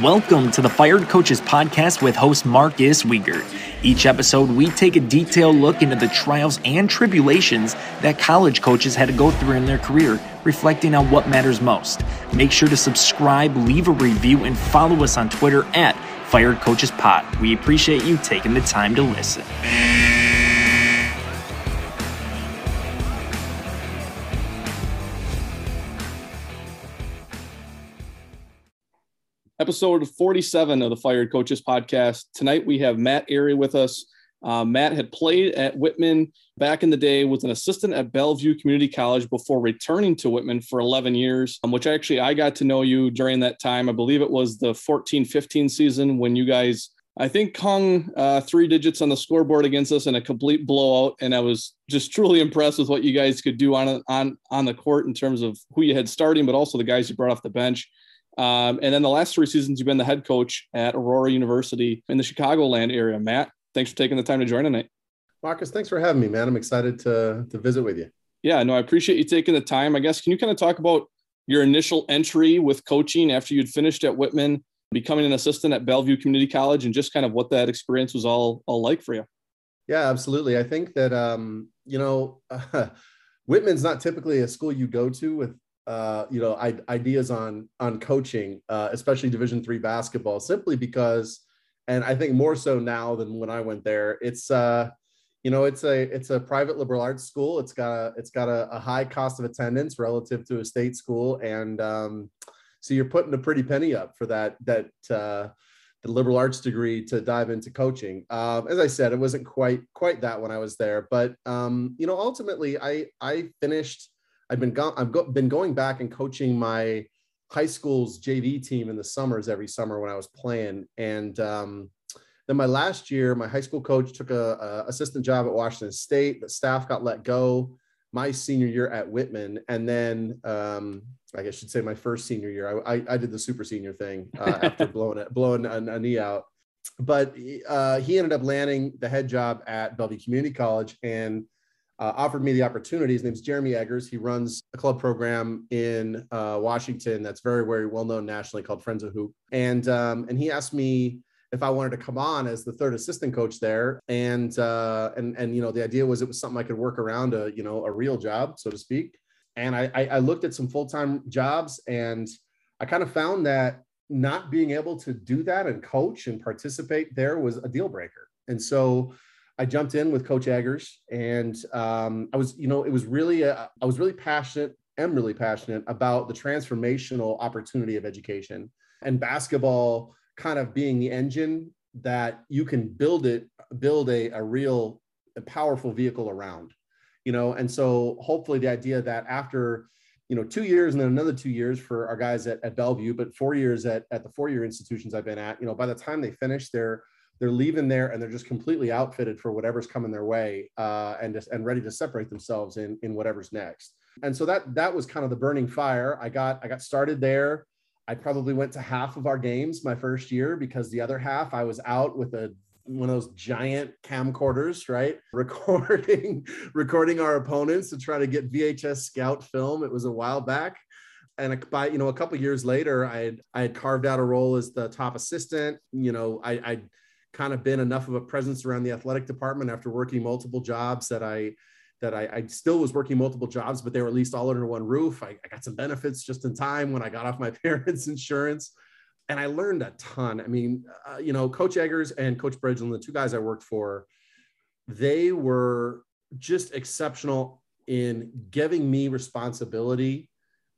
Welcome to the Fired Coaches Podcast with host Marcus Wiegert. Each episode, we take a detailed look into the trials and tribulations that college coaches had to go through in their career, reflecting on what matters most. Make sure to subscribe, leave a review, and follow us on Twitter at Fired Coaches Pod. We appreciate you taking the time to listen. Episode 47 of the Fired Coaches podcast. Tonight we have Matt Arey with us. Uh, Matt had played at Whitman back in the day, was an assistant at Bellevue Community College before returning to Whitman for 11 years, um, which actually I got to know you during that time. I believe it was the 14 15 season when you guys, I think, hung uh, three digits on the scoreboard against us in a complete blowout. And I was just truly impressed with what you guys could do on, on, on the court in terms of who you had starting, but also the guys you brought off the bench. Um, and then the last three seasons, you've been the head coach at Aurora University in the Chicagoland area. Matt, thanks for taking the time to join tonight. Marcus, thanks for having me, man. I'm excited to, to visit with you. Yeah, no, I appreciate you taking the time. I guess, can you kind of talk about your initial entry with coaching after you'd finished at Whitman, becoming an assistant at Bellevue Community College, and just kind of what that experience was all, all like for you? Yeah, absolutely. I think that, um, you know, uh, Whitman's not typically a school you go to with uh, you know I, ideas on on coaching, uh, especially Division three basketball, simply because, and I think more so now than when I went there. It's uh, you know it's a it's a private liberal arts school. It's got a it's got a, a high cost of attendance relative to a state school, and um, so you're putting a pretty penny up for that that uh, the liberal arts degree to dive into coaching. Um, as I said, it wasn't quite quite that when I was there, but um, you know ultimately I I finished I've been go- I've go- been going back and coaching my high school's JV team in the summers every summer when I was playing. And um, then my last year, my high school coach took a, a, assistant job at Washington State. The staff got let go my senior year at Whitman, and then um, I guess I should say my first senior year. I, I, I did the super senior thing uh, after blowing it, blowing a, a knee out. But uh, he ended up landing the head job at Bellevue Community College, and uh, offered me the opportunity. His name's Jeremy Eggers. He runs a club program in uh, Washington that's very, very well known nationally called Friends of Hoop. And um, and he asked me if I wanted to come on as the third assistant coach there. And uh, and and you know the idea was it was something I could work around a you know a real job so to speak. And I I, looked at some full time jobs and I kind of found that not being able to do that and coach and participate there was a deal breaker. And so I jumped in with Coach Eggers, and um, I was, you know, it was really, a, I was really passionate, am really passionate about the transformational opportunity of education and basketball kind of being the engine that you can build it, build a, a real, a powerful vehicle around, you know, and so hopefully the idea that after, you know, two years and then another two years for our guys at, at Bellevue, but four years at, at the four-year institutions I've been at, you know, by the time they finish their they're leaving there and they're just completely outfitted for whatever's coming their way uh, and just and ready to separate themselves in in whatever's next. And so that that was kind of the burning fire. I got I got started there. I probably went to half of our games my first year because the other half I was out with a one of those giant camcorders, right? Recording, recording our opponents to try to get VHS scout film. It was a while back. And by, you know, a couple years later, I had, I had carved out a role as the top assistant. You know, I, I kind of been enough of a presence around the athletic department after working multiple jobs that I that I, I still was working multiple jobs, but they were at least all under one roof. I, I got some benefits just in time when I got off my parents' insurance, and I learned a ton. I mean, uh, you know, Coach Eggers and Coach Bridgeland, the two guys I worked for, they were just exceptional in giving me responsibility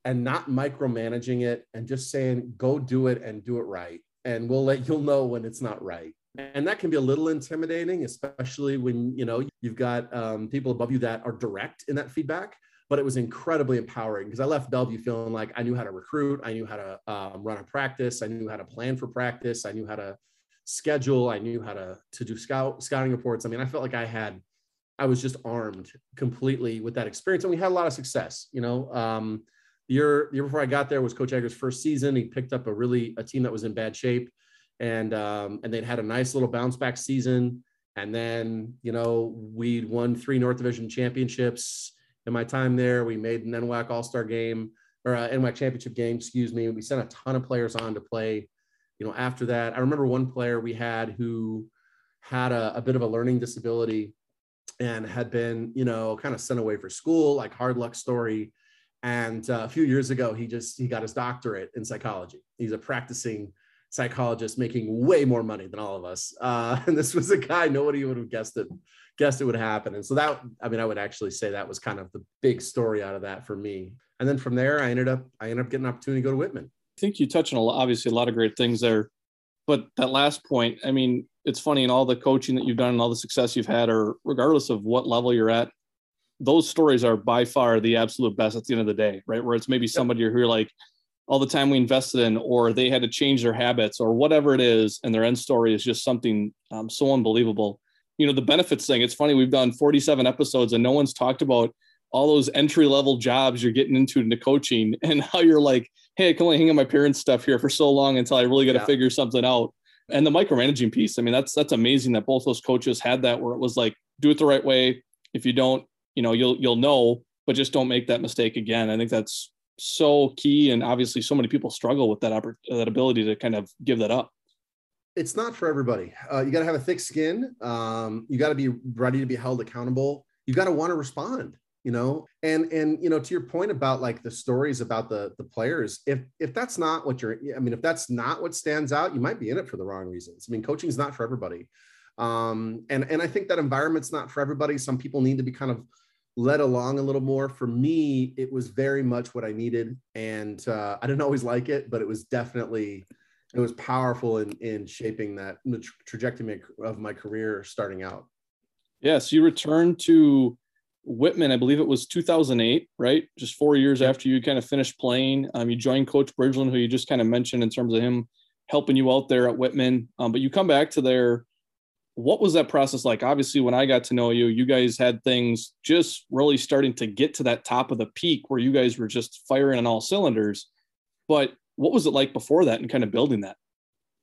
and not micromanaging it and just saying go do it and do it right and we'll let you'll know when it's not right and that can be a little intimidating especially when you know you've got um, people above you that are direct in that feedback but it was incredibly empowering because i left bellevue feeling like i knew how to recruit i knew how to um, run a practice i knew how to plan for practice i knew how to schedule i knew how to to do scout scouting reports. I mean i felt like i had i was just armed completely with that experience and we had a lot of success you know? Um, the year the year before i got there was coach eggers first season. He picked up a really a team that was in bad shape and um, and they'd had a nice little bounce back season. And then you know we'd won three North Division championships in my time there. We made an NWAC All Star game or uh, NWAC championship game. Excuse me. We sent a ton of players on to play you know, after that, I remember one player we had who had a, a bit of a learning disability and had been, you know, kind of sent away for school, like hard luck story. And uh, a few years ago, he just he got his doctorate in psychology. He's a practicing psychologist making way more money than all of us. Uh, and this was a guy nobody would have guessed it guessed it would happen. And so that I mean, I would actually say that was kind of the big story out of that for me. And then from there, I ended up I ended up getting an opportunity to go to Whitman. I think you touched on a lot, obviously a lot of great things there. But that last point, I mean, it's funny in all the coaching that you've done and all the success you've had, or regardless of what level you're at, those stories are by far the absolute best at the end of the day, right? Where it's maybe somebody who you're like, all the time we invested in, or they had to change their habits, or whatever it is, and their end story is just something um, so unbelievable. You know, the benefits thing. It's funny we've done 47 episodes and no one's talked about all those entry level jobs you're getting into into coaching and how you're like, hey, I can only hang on my parents' stuff here for so long until I really got to yeah. figure something out. And the micromanaging piece. I mean, that's that's amazing that both those coaches had that where it was like, do it the right way. If you don't, you know, you'll you'll know, but just don't make that mistake again. I think that's so key and obviously so many people struggle with that oppor- that ability to kind of give that up. It's not for everybody. Uh, you got to have a thick skin. Um, you got to be ready to be held accountable. You got to want to respond you know? And and you know to your point about like the stories about the the players if if that's not what you're i mean if that's not what stands out you might be in it for the wrong reasons. I mean coaching is not for everybody. Um and and i think that environment's not for everybody. Some people need to be kind of led along a little more. For me, it was very much what I needed, and uh, I didn't always like it, but it was definitely it was powerful in in shaping that tra- trajectory of my career starting out. Yes, you returned to Whitman, I believe it was 2008, right? Just four years after you kind of finished playing. Um, you joined Coach Bridgeland, who you just kind of mentioned in terms of him helping you out there at Whitman. Um, but you come back to there what was that process like? Obviously, when I got to know you, you guys had things just really starting to get to that top of the peak where you guys were just firing on all cylinders. But what was it like before that and kind of building that?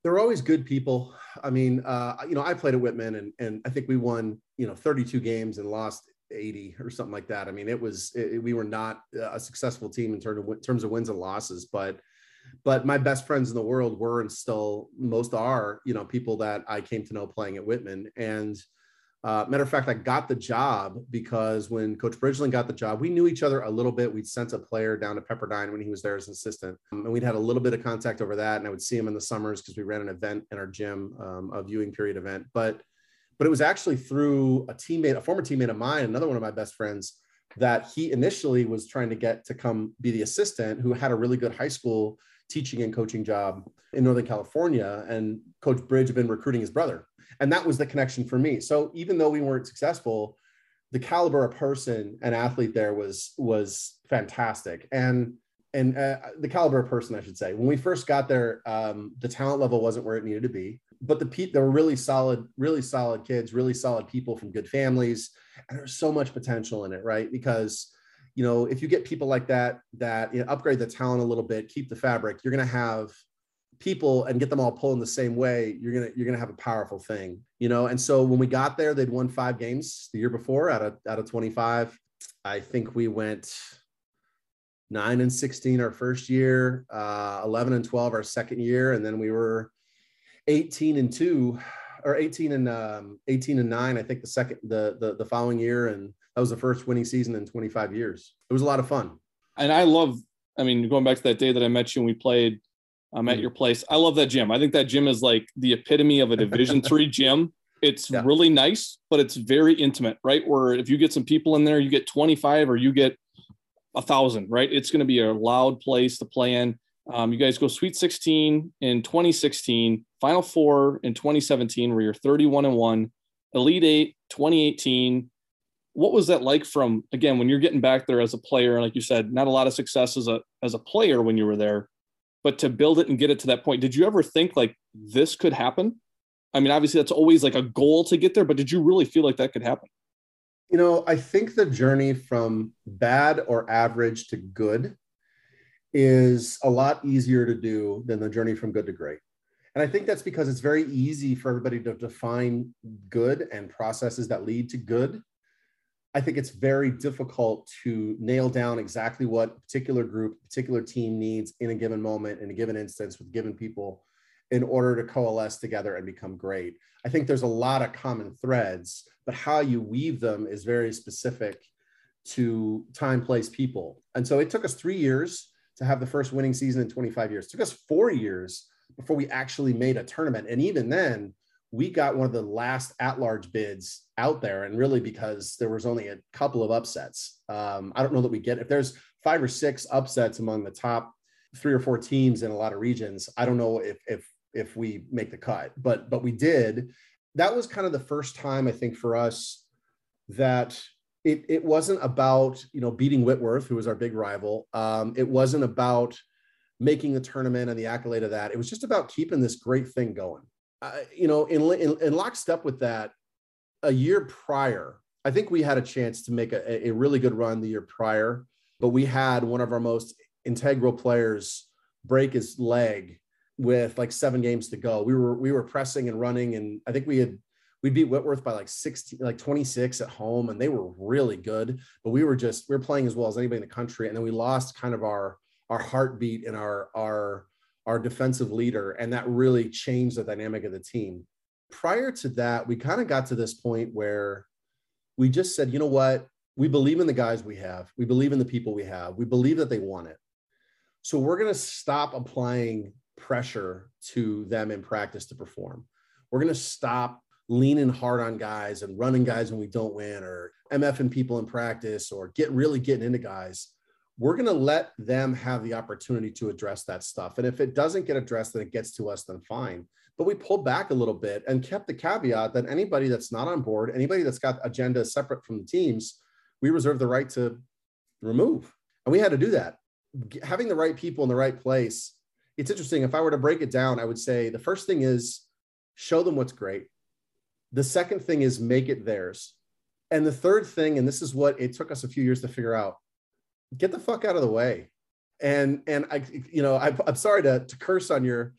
There were always good people. I mean, uh, you know, I played at Whitman and, and I think we won, you know, 32 games and lost 80 or something like that. I mean, it was, it, we were not a successful team in terms of, in terms of wins and losses, but but my best friends in the world were and still most are you know people that i came to know playing at whitman. And uh, matter of fact i got the job because when coach bridgeland got the job we knew each other a little bit. We'd sent a player down to pepperdine when he was there as an assistant. Um, and we'd had a little bit of contact over that and i would see him in the summers because we ran an event in our gym um, a viewing period event. But but it was actually through a teammate a former teammate of mine another one of my best friends that he initially was trying to get to come be the assistant who had a really good high school teaching and coaching job in Northern California. And Coach Bridge had been recruiting his brother. And that was the connection for me. So even though we weren't successful, the caliber of person and athlete there was was fantastic. And and uh, the caliber of person, I should say. When we first got there, um, the talent level wasn't where it needed to be, but the pe- there were really solid, really solid kids, really solid people from good families, and there's so much potential in it, right? Because you know, if you get people like that that you know, upgrade the talent a little bit, keep the fabric, you're going to have people and get them all pulling the same way. You're gonna you're gonna have a powerful thing, you know. And so when we got there, they'd won five games the year before out of out of 25. I think we went nine and 16 our first year, uh, 11 and 12 our second year, and then we were 18 and two or 18 and um, 18 and nine. I think the second the the, the following year and that was the first winning season in 25 years. It was a lot of fun. And I love, I mean, going back to that day that I met you and we played um, at mm. your place, I love that gym. I think that gym is like the epitome of a Division three gym. It's yeah. really nice, but it's very intimate, right? Where if you get some people in there, you get 25 or you get a thousand, right? It's going to be a loud place to play in. Um, you guys go Sweet 16 in 2016, Final Four in 2017, where you're 31 and one, Elite Eight 2018, what was that like from again when you're getting back there as a player And like you said not a lot of success as a as a player when you were there but to build it and get it to that point did you ever think like this could happen? I mean obviously that's always like a goal to get there but did you really feel like that could happen? You know i think the journey from bad or average to good is a lot easier to do than the journey from good to great. And I think that's because it's very easy for everybody to define good and processes that lead to good. I think it's very difficult to nail down exactly what particular group, particular team needs in a given moment, in a given instance, with given people. in order to coalesce together and become great. I think there's a lot of common threads, but how you weave them is very specific to time, place, people. And so it took us three years to have the first winning season in 25 years. It took us four years before we actually made a tournament. And even then, we got one of the last at-large bids out there, and really because there was only a couple of upsets. Um, I don't know that we get if there's five or six upsets among the top three or four teams in a lot of regions. I don't know if if if we make the cut, but but we did. That was kind of the first time I think for us that it it wasn't about you know beating Whitworth, who was our big rival. Um, it wasn't about making the tournament and the accolade of that. It was just about keeping this great thing going. You know, in, in in lockstep with that, a year prior, I think we had a chance to make a, a really good run the year prior, but we had one of our most integral players break his leg with like seven games to go. We were we were pressing and running, and I think we had we beat Whitworth by like 16, like 26 at home, and they were really good. But we were just we were playing as well as anybody in the country, and then we lost kind of our our heartbeat and our our our defensive leader, and that really changed the dynamic of the team. Prior to that, we kind of got to this point where we just said, you know what, we believe in the guys we have, we believe in the people we have, we believe that they want it. So we're going to stop applying pressure to them in practice to perform. We're going to stop leaning hard on guys and running guys when we don't win or MFing people in practice or get really getting into guys. We're going to let them have the opportunity to address that stuff. And if it doesn't get addressed, then it gets to us, then fine. But we pulled back a little bit and kept the caveat that anybody that's not on board, anybody that's got agendas separate from the teams, we reserve the right to remove. And we had to do that. Having the right people in the right place. It's interesting. If I were to break it down, I would say the first thing is show them what's great the second thing is make it theirs. And the third thing, and this is what it took us a few years to figure out, get the fuck out of the way. And and I, you know, I, I'm sorry to, to curse on your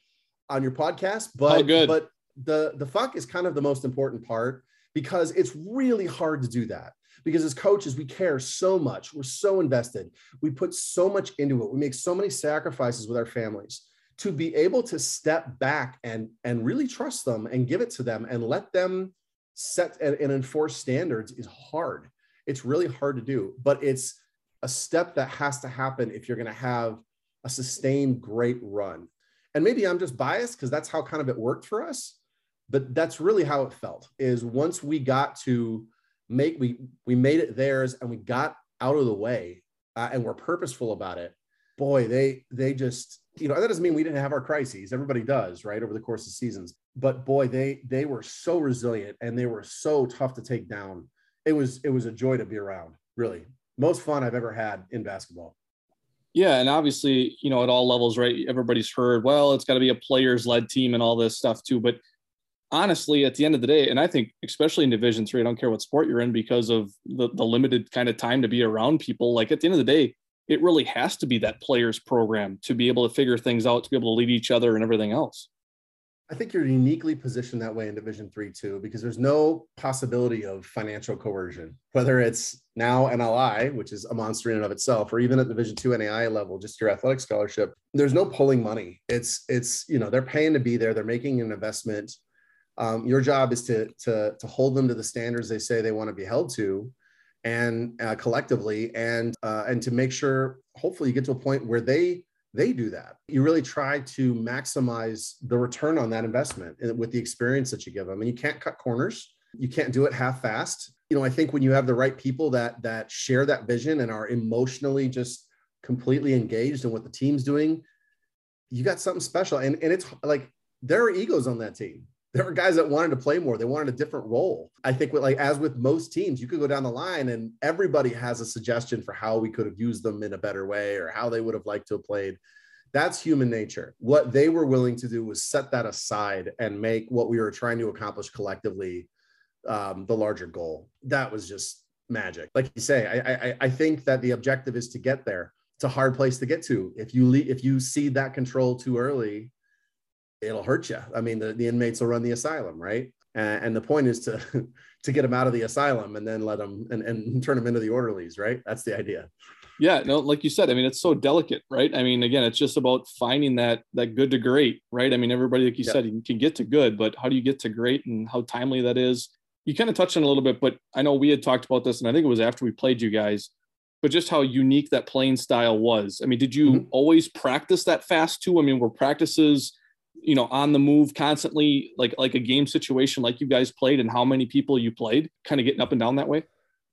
on your podcast, but oh, but the the fuck is kind of the most important part because it's really hard to do that. Because as coaches we care so much. We're so invested. We put so much into it. We make so many sacrifices with our families. To be able to step back and and really trust them and give it to them and let them set and, and enforce standards is hard. It's really hard to do but it's a step that has to happen if you're going to have a sustained great run. And maybe i'm just biased because that's how kind of it worked for us but that's really how it felt is once we got to make we we made it theirs and we got out of the way uh, and we're purposeful about it boy they they just you know that doesn't mean we didn't have our crises. Everybody does right over the course of seasons. But boy they they were so resilient and they were so tough to take down. It was it was a joy to be around really most fun i've ever had in basketball yeah and obviously you know at all levels right everybody's heard well it's got to be a players led team and all this stuff too but honestly at the end of the day and i think especially in division three i don't care what sport you're in because of the, the limited kind of time to be around people like at the end of the day it really has to be that players program to be able to figure things out, to be able to lead each other and everything else. I think you're uniquely positioned that way in Division Three too, because there's no possibility of financial coercion, whether it's now NLI, which is a monster in and of itself, or even at Division Two NAI level, just your athletic scholarship. There's no pulling money. It's it's you know they're paying to be there. They're making an investment. Um, your job is to to to hold them to the standards they say they want to be held to, and uh, collectively and uh, and to make sure hopefully you get to a point where they they do that. You really try to maximize the return on that investment eh, with the experience that you give them and you can't cut corners. You can't do it half fast you know i think when you have the right people that that share that vision and are emotionally just completely engaged in what the team's doing you got something special. And and it's like there are egos on that team there were guys that wanted to play more. They wanted a different role. I think with like as with most teams, you could go down the line and everybody has a suggestion for how we could have used them in a better way or how they would have liked to have played. That's human nature. What they were willing to do was set that aside and make what we were trying to accomplish collectively um, the larger goal. That was just magic. Like you say, I, I I think that the objective is to get there. It's a hard place to get to. If you le- if you cede that control too early, it'll hurt you. I mean, the, the inmates will run the asylum, right? And, and the point is to to get them out of the asylum and then let them and, and turn them into the orderlies, right? That's the idea. Yeah, no, like you said, I mean, it's so delicate, right? I mean, again, it's just about finding that that good to great, right? I mean, everybody, like you yeah. said, you can get to good, but how do you get to great and how timely that is? You kind of touched on a little bit, but I know we had talked about this, and I think it was after we played you guys, but just how unique that playing style was. I mean, did you mm-hmm. always practice that fast too? I mean, were practices, you know, on the move constantly, like like a game situation like you guys played, and how many people you played, kind of getting up and down that way?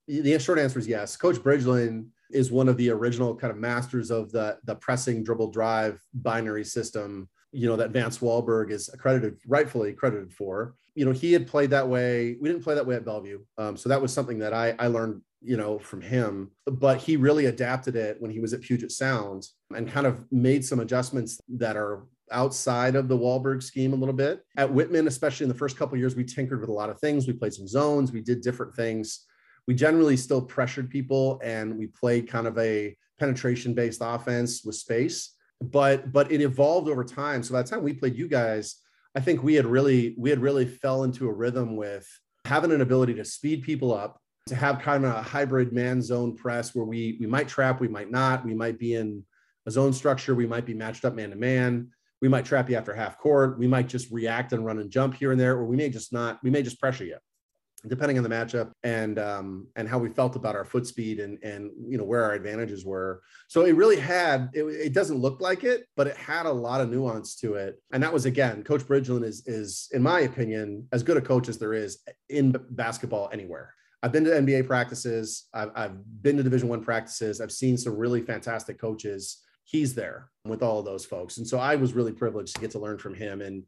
The short answer is yes. Coach Bridgeland is one of the original kind of masters of the the pressing dribble drive binary system you know that Vance Walberg is accredited rightfully credited for you know he had played that way we didn't play that way at Bellevue um, so that was something that I I learned you know from him but he really adapted it when he was at Puget Sound and kind of made some adjustments that are outside of the Walberg scheme a little bit. At Whitman especially in the first couple years we tinkered with a lot of things. We played some zones. We did different things. We generally still pressured people and we played kind of a penetration based offense with space. But but it evolved over time. So by the time we played you guys i think we had really we had really fell into a rhythm with having an ability to speed people up to have kind of a hybrid man zone press where we we might trap we might not. We might be in a zone structure. We might be matched up man to man we might trap you after half court we might just react and run and jump here and there or we may just not we may just pressure you depending on the matchup and um, and how we felt about our foot speed and and you know where our advantages were. So it really had it, it, doesn't look like it, but it had a lot of nuance to it. And that was again, Coach Bridgeland is is in my opinion as good a coach as there is in basketball anywhere. I've been to NBA practices. I've, I've been to Division One practices. I've seen some really fantastic coaches. He's there with all of those folks, and so I was really privileged to get to learn from him and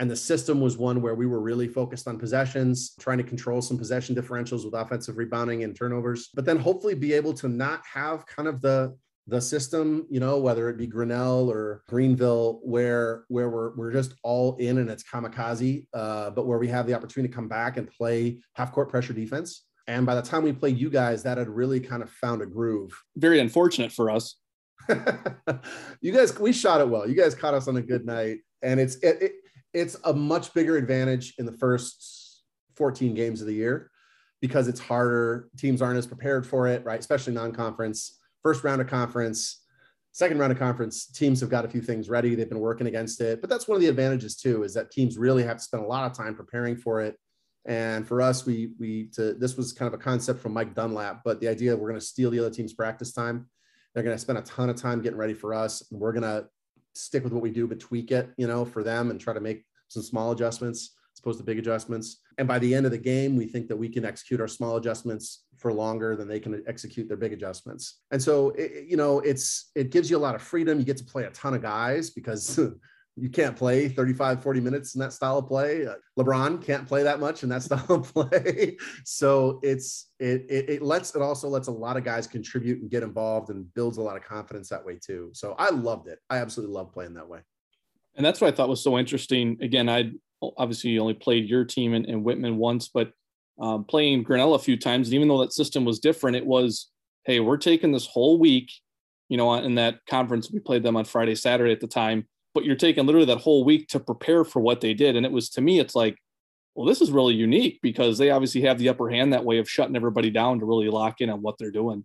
and the system was one where we were really focused on possessions, trying to control some possession differentials with offensive rebounding and turnovers, but then hopefully be able to not have kind of the the system, you know, whether it be Grinnell or Greenville, where where we're we're just all in and it's kamikaze, uh, but where we have the opportunity to come back and play half court pressure defense. And by the time we played you guys, that had really kind of found a groove. Very unfortunate for us. you guys, we shot it well. You guys caught us on a good night, and it's it, it it's a much bigger advantage in the first 14 games of the year because it's harder. Teams aren't as prepared for it, right? Especially non-conference. First round of conference, second round of conference, teams have got a few things ready. They've been working against it. But that's one of the advantages too, is that teams really have to spend a lot of time preparing for it. And for us, we we to this was kind of a concept from Mike Dunlap, but the idea we're going to steal the other team's practice time. They're going to spend a ton of time getting ready for us. And we're going to stick with what we do, but tweak it, you know, for them and try to make some small adjustments as opposed to big adjustments. And by the end of the game, we think that we can execute our small adjustments for longer than they can execute their big adjustments. And so, it, you know, it's it gives you a lot of freedom. You get to play a ton of guys because you can't play 35 40 minutes in that style of play. Uh, lebron can't play that much in that style of play. So it's it, it, it lets it also lets a lot of guys contribute and get involved and builds a lot of confidence that way too. So i loved it. I absolutely love playing that way. And that's what i thought was so interesting. Again i obviously only played your team in, in whitman once but um, playing grinnell a few times and even though that system was different it was hey we're taking this whole week you know in that conference we played them on friday saturday at the time but you're taking literally that whole week to prepare for what they did. And it was to me, it's like, well, this is really unique because they obviously have the upper hand that way of shutting everybody down to really lock in on what they're doing.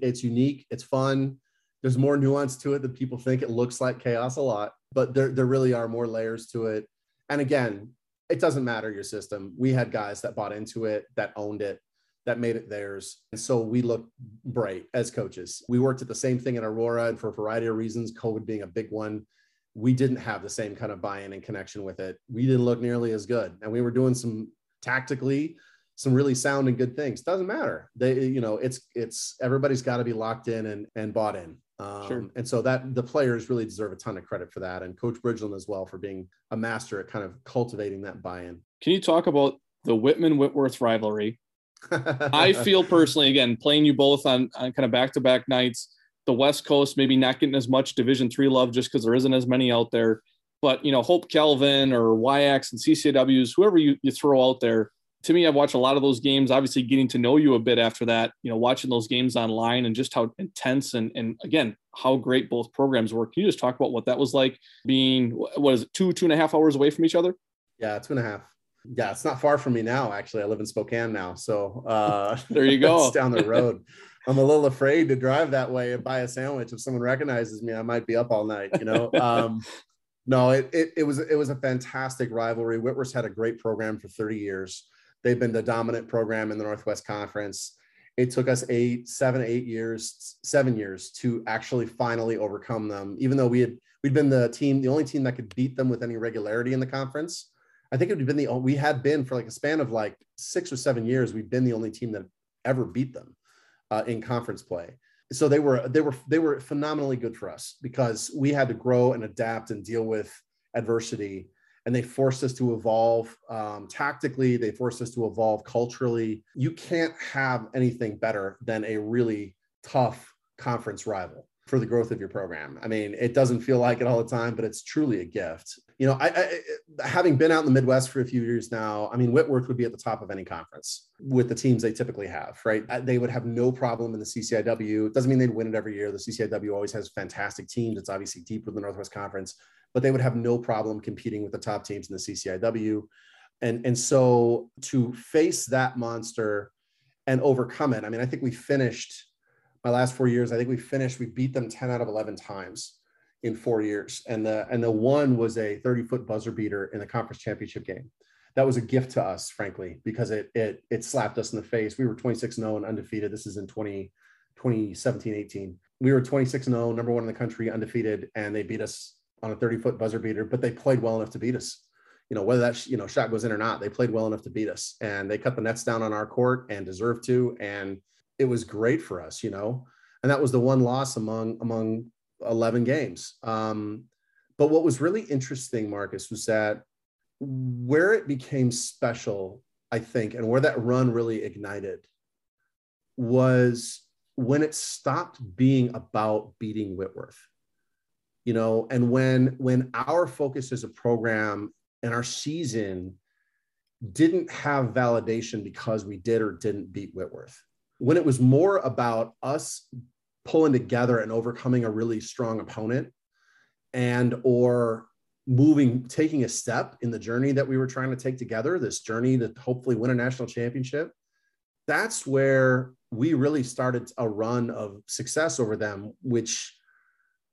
It's unique. It's fun. There's more nuance to it than people think. It looks like chaos a lot, but there, there really are more layers to it. And again, it doesn't matter your system. We had guys that bought into it, that owned it, that made it theirs. And so we look bright as coaches. We worked at the same thing in Aurora, and for a variety of reasons, COVID being a big one, we didn't have the same kind of buy-in and connection with it. We didn't look nearly as good, and we were doing some tactically some really sound and good things. Doesn't matter. They, you know, it's it's everybody's got to be locked in and and bought in. Um, sure. And so that the players really deserve a ton of credit for that, and Coach Bridgeland as well for being a master at kind of cultivating that buy-in. Can you talk about the Whitman Whitworth rivalry? I feel personally, again, playing you both on, on kind of back-to-back nights the West Coast maybe not getting as much Division three love just because there isn't as many out there. But you know, Hope Calvin or WIACs and CCIWs, whoever you, you throw out there, to me, I've watched a lot of those games. Obviously, getting to know you a bit after that, you know, watching those games online and just how intense and and again how great both programs were. Can you just talk about what that was like being what is it two two and a half hours away from each other? Yeah, two and a half. Yeah, it's not far from me now. Actually, I live in Spokane now, so uh, there you go. it's down the road. I'm a little afraid to drive that way and buy a sandwich. If someone recognizes me, I might be up all night. You know. Um, no, it, it, it was it was a fantastic rivalry. Whitworth's had a great program for 30 years. They've been the dominant program in the Northwest Conference. It took us eight, seven, eight years, seven years to actually finally overcome them. Even though we had we'd been the team, the only team that could beat them with any regularity in the conference. I think it had been the we had been for like a span of like six or seven years. We've been the only team that ever beat them uh, in conference play so they were they were they were phenomenally good for us because we had to grow and adapt and deal with adversity and they forced us to evolve um, tactically they forced us to evolve culturally you can't have anything better than a really tough conference rival for the growth of your program. I mean, it doesn't feel like it all the time, but it's truly a gift. You know, I, I, having been out in the Midwest for a few years now, I mean, Whitworth would be at the top of any conference with the teams they typically have, right? They would have no problem in the CCIW. It doesn't mean they'd win it every year. The CCIW always has fantastic teams. It's obviously deep with the Northwest Conference, but they would have no problem competing with the top teams in the CCIW. And, and so to face that monster and overcome it, I mean, I think we finished my last four years, I think we finished, we beat them 10 out of 11 times in four years. And the, and the one was a 30 foot buzzer beater in the conference championship game. That was a gift to us, frankly, because it, it, it slapped us in the face. We were 26 0 and undefeated. This is in 20, 2017, 18. We were 26 0, number one in the country, undefeated, and they beat us on a 30 foot buzzer beater, but they played well enough to beat us. You know, whether that, you know, shot goes in or not, they played well enough to beat us and they cut the nets down on our court and deserved to. And it was great for us, you know. And that was the one loss among among 11 games. Um, but what was really interesting, Marcus, was that where it became special, I think, and where that run really ignited was when it stopped being about beating Whitworth. You know, and when when our focus as a program and our season didn't have validation because we did or didn't beat Whitworth when it was more about us pulling together and overcoming a really strong opponent and or moving taking a step in the journey that we were trying to take together this journey to hopefully win a national championship that's where we really started a run of success over them which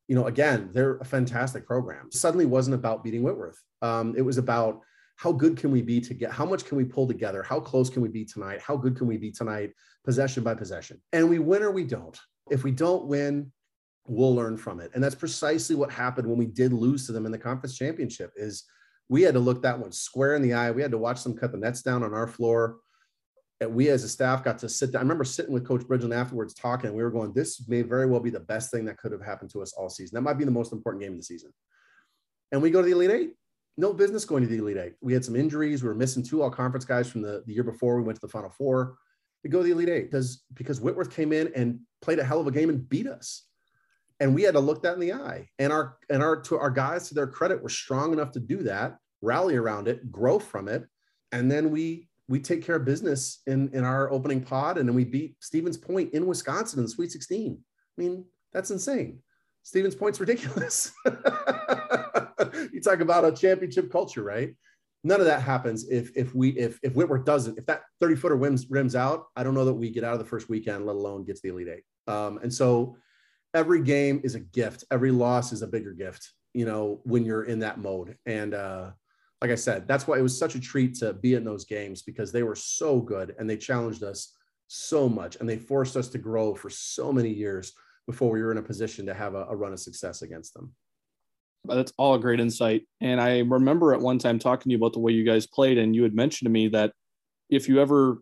you know again they're a fantastic program. Suddenly wasn't about beating whitworth. Um, it was about how good can we be to get how much can we pull together? How close can we be tonight? How good can we be tonight possession by possession? And we win or we don't. If we don't win we'll learn from it. And that's precisely what happened when we did lose to them in the conference championship is we had to look that one square in the eye. We had to watch them cut the nets down on our floor. And we as a staff got to sit down. I remember sitting with Coach Bridgeland afterwards talking, and we were going, This may very well be the best thing that could have happened to us all season. That might be the most important game of the season. And we go to the Elite Eight no business going to the Elite Eight. We had some injuries. We were missing two all conference guys from the, the year before we went to the Final Four. We go to the Elite Eight because because Whitworth came in and played a hell of a game and beat us, and we had to look that in the eye. And our and our to our guys, to their credit, were strong enough to do that, rally around it, grow from it, and then we we take care of business in in our opening pod, and then we beat Stevens Point in Wisconsin in the Sweet 16. I mean, that's insane. Stevens Point's ridiculous. you talk about a championship culture, right? None of that happens if if we if if Whitworth doesn't if that 30 footer rims rims out. I don't know that we get out of the first weekend, let alone gets the elite eight. Um, and so every game is a gift. Every loss is a bigger gift. You know when you're in that mode. And uh, like I said, that's why it was such a treat to be in those games because they were so good and they challenged us so much and they forced us to grow for so many years before we were in a position to have a, a run of success against them. That's all great insight. And I remember at one time talking to you about the way you guys played, and you had mentioned to me that if you ever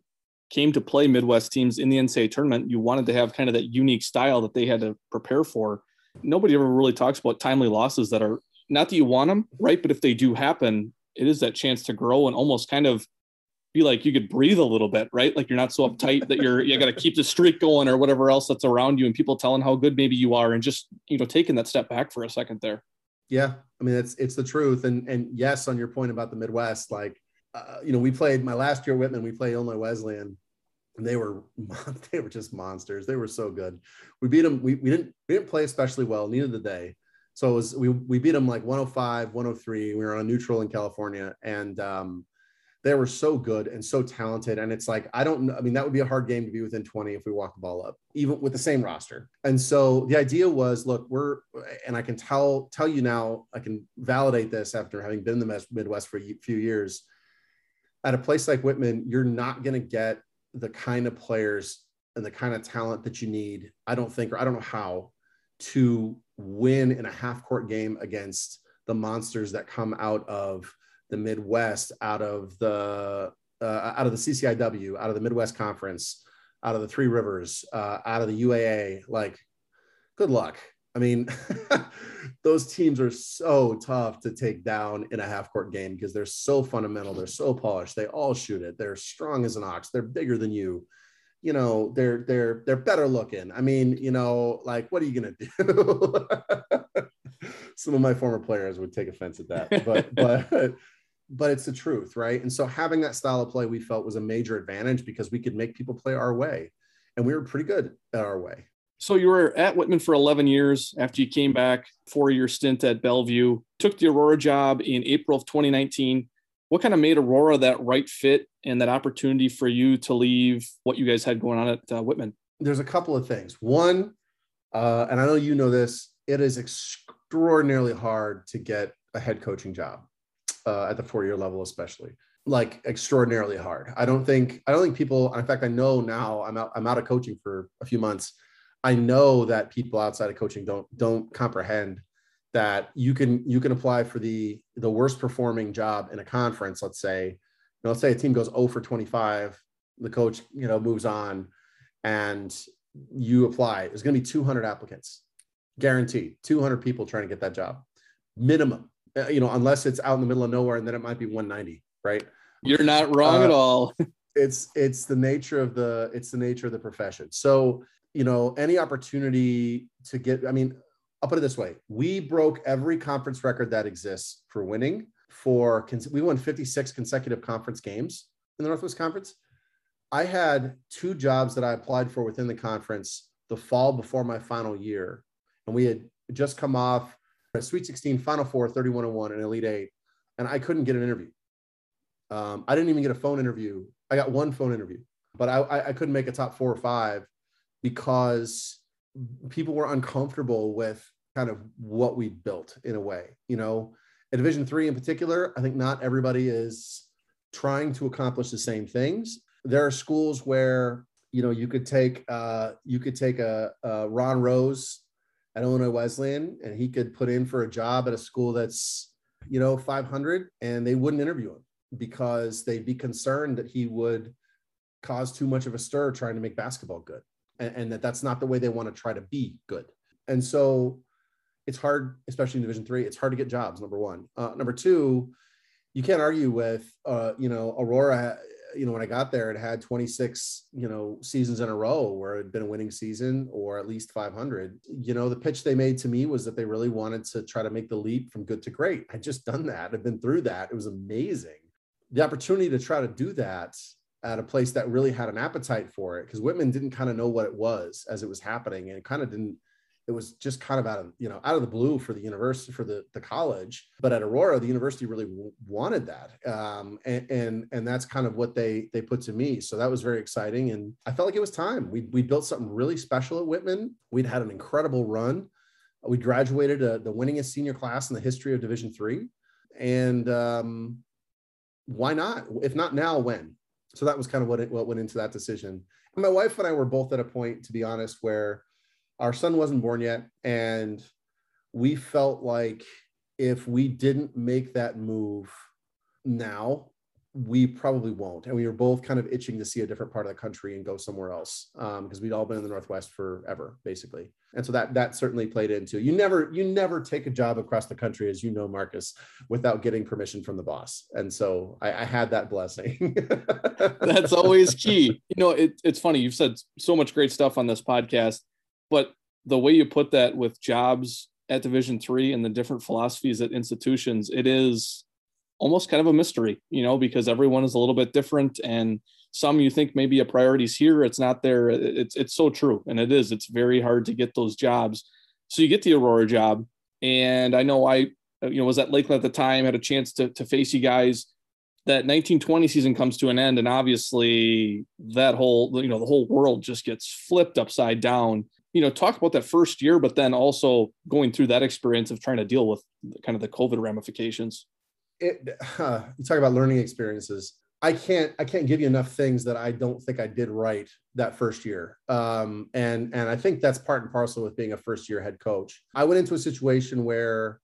came to play Midwest teams in the NCAA tournament, you wanted to have kind of that unique style that they had to prepare for. Nobody ever really talks about timely losses that are not that you want them, right? But if they do happen, it is that chance to grow and almost kind of be like you could breathe a little bit, right? Like you're not so uptight that you're you got to keep the streak going or whatever else that's around you, and people telling how good maybe you are, and just you know taking that step back for a second there. Yeah, I mean it's it's the truth, and and yes, on your point about the Midwest, like uh, you know we played my last year Whitman, we played Illinois Wesleyan, and they were they were just monsters. They were so good. We beat them. We, we didn't we didn't play especially well. Neither did they. So it was we we beat them like 105, 103. We were on a neutral in California, and um, they were so good and so talented. And it's like, I don't know. I mean, that would be a hard game to be within 20 if we walk the ball up, even with the same roster. And so the idea was, look, we're, and I can tell, tell you now, I can validate this after having been in the Midwest for a few years. At a place like Whitman, you're not going to get the kind of players and the kind of talent that you need. I don't think, or I don't know how to win in a half court game against the monsters that come out of the Midwest, out of the uh, out of the CCIW, out of the Midwest Conference, out of the Three Rivers, uh, out of the UAA. Like, good luck. I mean, those teams are so tough to take down in a half court game because they're so fundamental. They're so polished. They all shoot it. They're strong as an ox. They're bigger than you. You know, they're they're they're better looking. I mean, you know, like what are you gonna do? Some of my former players would take offense at that, but but but it's the truth, right? And so having that style of play we felt was a major advantage because we could make people play our way. And we were pretty good at our way. So you were at Whitman for 11 years after you came back, four year stint at Bellevue, took the Aurora job in April of 2019. What kind of made Aurora that right fit and that opportunity for you to leave what you guys had going on at uh, Whitman? There's a couple of things. One, uh, and I know you know this, it is extraordinarily hard to get a head coaching job uh, at the four year level, especially like extraordinarily hard. I don't think I don't think people. In fact, I know now I'm out. I'm out of coaching for a few months. I know that people outside of coaching don't don't comprehend that you can you can apply for the the worst performing job in a conference. Let's say, you know, let's say a team goes 0 for 25. The coach, you know, moves on, and you apply. There's going to be 200 applicants, guaranteed. 200 people trying to get that job, minimum. Uh, you know, unless it's out in the middle of nowhere, and then it might be 190, right? You're not wrong uh, at all. it's it's the nature of the it's the nature of the profession. So you know, any opportunity to get, I mean, I'll put it this way: we broke every conference record that exists for winning. For we won 56 consecutive conference games in the Northwest Conference. I had two jobs that I applied for within the conference the fall before my final year, and we had just come off a Sweet 16, Final Four, 31 and 1, and Elite Eight, and I couldn't get an interview. Um, I didn't even get a phone interview. I got one phone interview, but I, I couldn't make a top four or five because people were uncomfortable with kind of what we built in a way. You know, at Division three in particular, I think not everybody is trying to accomplish the same things. There are schools where you know you could take uh, you could take a, a Ron Rose at Illinois Wesleyan and he could put in for a job at a school that's, you know, 500 and they wouldn't interview him because they'd be concerned that he would cause too much of a stir trying to make basketball good and, and that that's not the way they want to try to be good. And so it's hard, especially in Division three, it's hard to get jobs. Number one. Uh, number two, you can't argue with, uh, you know, Aurora you know, when I got there, it had 26, you know, seasons in a row where it had been a winning season or at least 500. You know, the pitch they made to me was that they really wanted to try to make the leap from good to great. I'd just done that. I've been through that. It was amazing. The opportunity to try to do that at a place that really had an appetite for it, because Whitman didn't kind of know what it was as it was happening and it kind of didn't it was just kind of out of you know out of the blue for the university for the the college. But at aurora the university really w- wanted that um, and, and and that's kind of what they they put to me. So that was very exciting. And i felt like it was time. We we built something really special at whitman. We'd had an incredible run. We graduated uh, the winningest senior class in the history of division three. And um, why not? If not now when? So that was kind of what it, what went into that decision. And my wife and i were both at a point to be honest where our son wasn't born yet and we felt like if we didn't make that move now we probably won't. And we were both kind of itching to see a different part of the country and go somewhere else because um, we'd all been in the northwest forever basically. And so that that certainly played into you never you never take a job across the country as you know marcus without getting permission from the boss. And so i, I had that blessing. That's always key. You know it, it's funny you've said so much great stuff on this podcast but the way you put that with jobs at Division three and the different philosophies at institutions, it is almost kind of a mystery, you know, because everyone is a little bit different and some you think maybe a priority's here, it's not there. It's it's so true. And it is, it's very hard to get those jobs. So you get the Aurora job. And I know I, you know, was at Lakeland at the time, had a chance to, to face you guys. that 1920 season comes to an end and obviously that whole you know the whole world just gets flipped upside down you know talk about that first year but then also going through that experience of trying to deal with kind of the covid ramifications. It, uh, you talk about learning experiences. I can't i can't give you enough things that i don't think i did right that first year. Um, and and i think that's part and parcel with being a first year head coach. I went into a situation where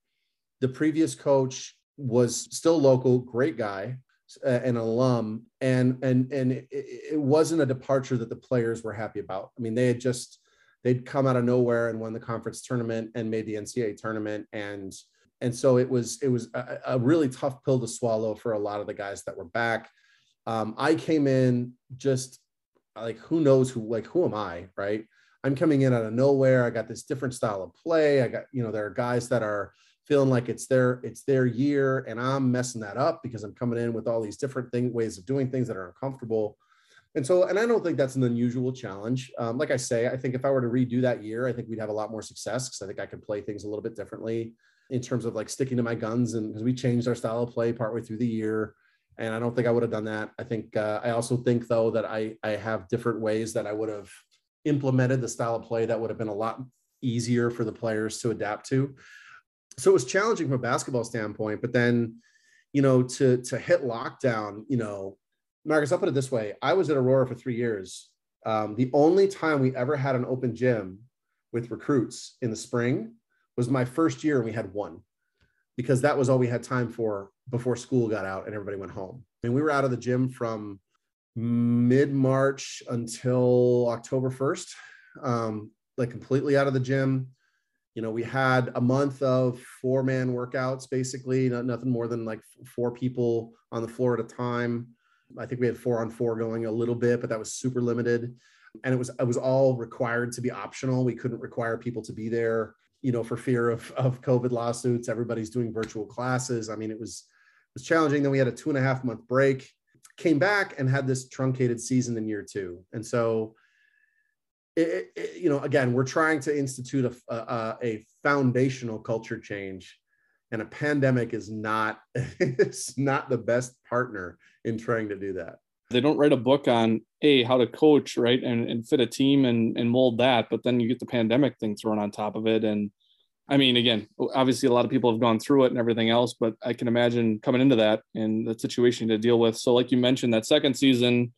the previous coach was still local great guy an alum and and and it, it, wasn't a departure that the players were happy about. I mean they had just they'd come out of nowhere and won the conference tournament and made the ncaa tournament. And and so it was it was a, a really tough pill to swallow for a lot of the guys that were back. Um, i came in just like who knows who like who am i right? I'm coming in out of nowhere. I got this different style of play. I got you know there are guys that are feeling like it's their it's their year and i'm messing that up because i'm coming in with all these different thing ways of doing things that are uncomfortable and so and i don't think that's an unusual challenge. Um, like i say i think if i were to redo that year i think we'd have a lot more success because i think i could play things a little bit differently in terms of like sticking to my guns and because we changed our style of play partway through the year. And i don't think i would have done that. I think uh, i also think though that i i have different ways that i would have implemented the style of play that would have been a lot easier for the players to adapt to. So it was challenging from a basketball standpoint, but then, you know, to to hit lockdown, you know, Marcus, I'll put it this way: I was at Aurora for three years. Um, the only time we ever had an open gym with recruits in the spring was my first year, and we had one because that was all we had time for before school got out and everybody went home. I mean, we were out of the gym from mid March until October 1st, um, like completely out of the gym you know, we had a month of four man workouts, basically, not, nothing more than like four people on the floor at a time. I think we had four on four going a little bit, but that was super limited. And it was it was all required to be optional. We couldn't require people to be there, you know, for fear of, of COVID lawsuits. Everybody's doing virtual classes. I mean, it was it was challenging. Then we had a two and a half month break, came back and had this truncated season in year two. And so it, it, you know, again, we're trying to institute a, a, a, foundational culture change, and a pandemic is not it's not the best partner in trying to do that. They don't write a book on a how to coach, right, and, and fit a team and and mold that, but then you get the pandemic thing thrown on top of it, and I mean, again, obviously a lot of people have gone through it and everything else, but I can imagine coming into that and the situation to deal with. So, like you mentioned, that second season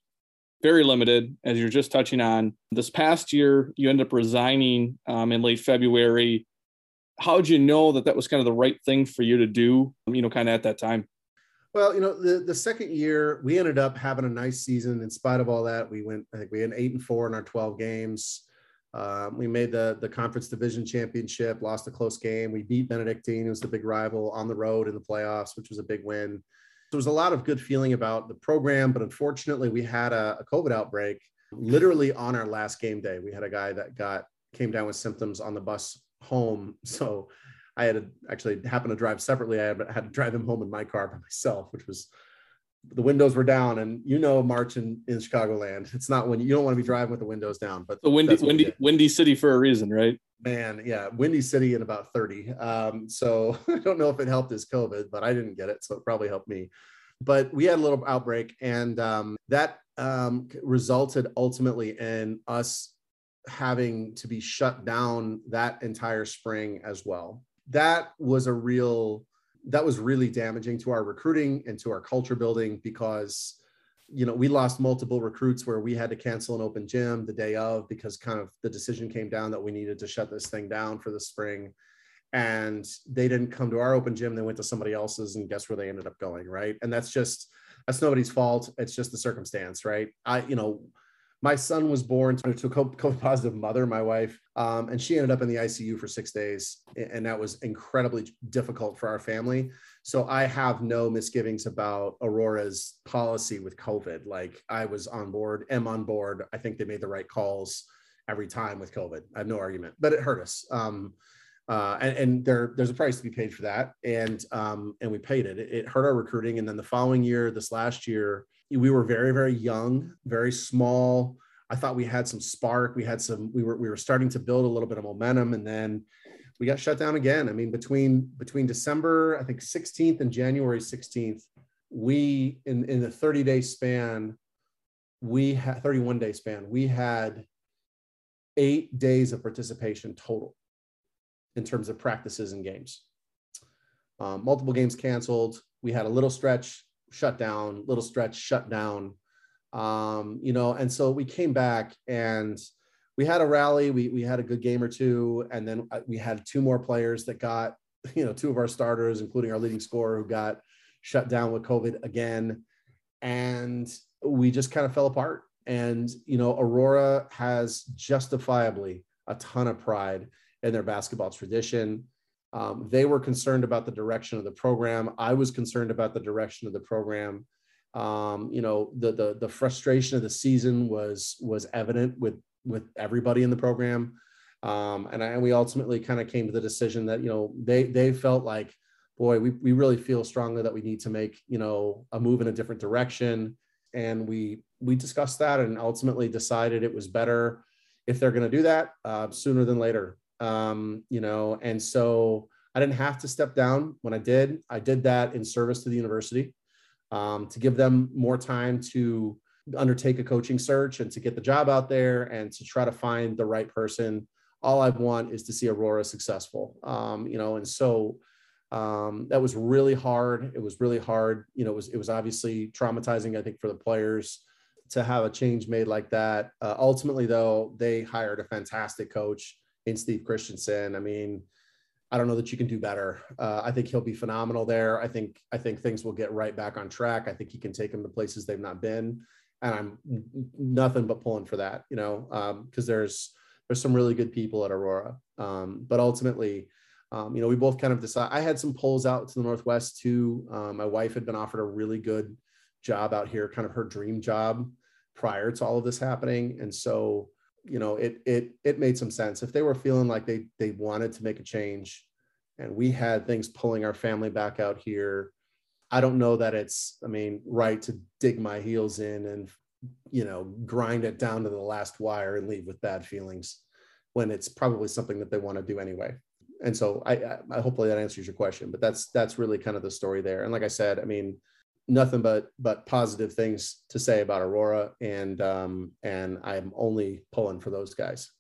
very limited, as you're just touching on. This past year, you end up resigning um, in late February. How did you know that that was kind of the right thing for you to do, you know, kind of at that time? Well, you know, the, the second year, we ended up having a nice season in spite of all that. We went, I think we had eight and four in our 12 games. Um, we made the, the conference division championship, lost a close game. We beat Benedictine, who was the big rival on the road in the playoffs, which was a big win there was a lot of good feeling about the program, but unfortunately, we had a, a COVID outbreak literally on our last game day. We had a guy that got came down with symptoms on the bus home. So I had to actually happen to drive separately. I had, had to drive him home in my car by myself, which was the windows were down. And you know, March in, in Chicagoland, it's not when you don't want to be driving with the windows down. But the windy, windy, windy city for a reason, right? Man, yeah, windy city in about 30. Um, so I don't know if it helped his COVID, but I didn't get it, so it probably helped me. But we had a little outbreak, and um, that um, resulted ultimately in us having to be shut down that entire spring as well. That was a real that was really damaging to our recruiting and to our culture building because you know, we lost multiple recruits where we had to cancel an open gym the day of because kind of the decision came down that we needed to shut this thing down for the spring. And they didn't come to our open gym, they went to somebody else's, and guess where they ended up going, right? And that's just that's nobody's fault. It's just the circumstance, right? I, you know, my son was born to a COVID positive mother, my wife, um, and she ended up in the ICU for six days. And that was incredibly difficult for our family. So I have no misgivings about Aurora's policy with COVID. Like I was on board, am on board. I think they made the right calls every time with COVID. I have no argument, but it hurt us. Um, uh, and, and there, there's a price to be paid for that, and um, and we paid it. it. It hurt our recruiting, and then the following year, this last year, we were very very young very small i thought we had some spark we had some we were we were starting to build a little bit of momentum and then we got shut down again i mean between between december i think 16th and january 16th we in in the 30 day span, we had 31 day span, we had eight days of participation total in terms of practices and games. Um, multiple games canceled. We had a little stretch shut down, little stretch shut down. Um, you know, and so we came back and we had a rally. We we had a good game or two, and then uh, we had two more players that got, you know, two of our starters, including our leading scorer, who got shut down with COVID again, and we just kind of fell apart. And you know, Aurora has justifiably a ton of pride in their basketball tradition. Um, they were concerned about the direction of the program. I was concerned about the direction of the program. Um, you know, the, the the frustration of the season was was evident with with everybody in the program, um, and, I, and we ultimately kind of came to the decision that you know they they felt like, boy, we we really feel strongly that we need to make you know a move in a different direction, and we we discussed that and ultimately decided it was better if they're going to do that uh, sooner than later um, you know, and so I didn't have to step down when I did. I did that in service to the university um, to give them more time to undertake a coaching search and to get the job out there and to try to find the right person. All I want is to see Aurora successful, um, you know, and so um, that was really hard. It was really hard. You know, it was it was obviously traumatizing. I think for the players to have a change made like that. Uh, ultimately, though, they hired a fantastic coach in Steve Christensen. I mean, I don't know that you can do better. Uh, I think he'll be phenomenal there. I think I think things will get right back on track. I think he can take them to places they've not been, and I'm nothing but pulling for that. You know, because um, there's there's some really good people at Aurora, um, but ultimately. Um, you know, we both kind of decided. I had some pulls out to the Northwest too. Um, my wife had been offered a really good job out here, kind of her dream job prior to all of this happening. And so you know, it it it made some sense. If they were feeling like they they wanted to make a change, and we had things pulling our family back out here, I don't know that it's, I mean, right to dig my heels in and you know grind it down to the last wire and leave with bad feelings when it's probably something that they want to do anyway. And so I, I hopefully that answers your question, but that's that's really kind of the story there. And like I said, I mean, nothing but but positive things to say about Aurora, and um, and I'm only pulling for those guys.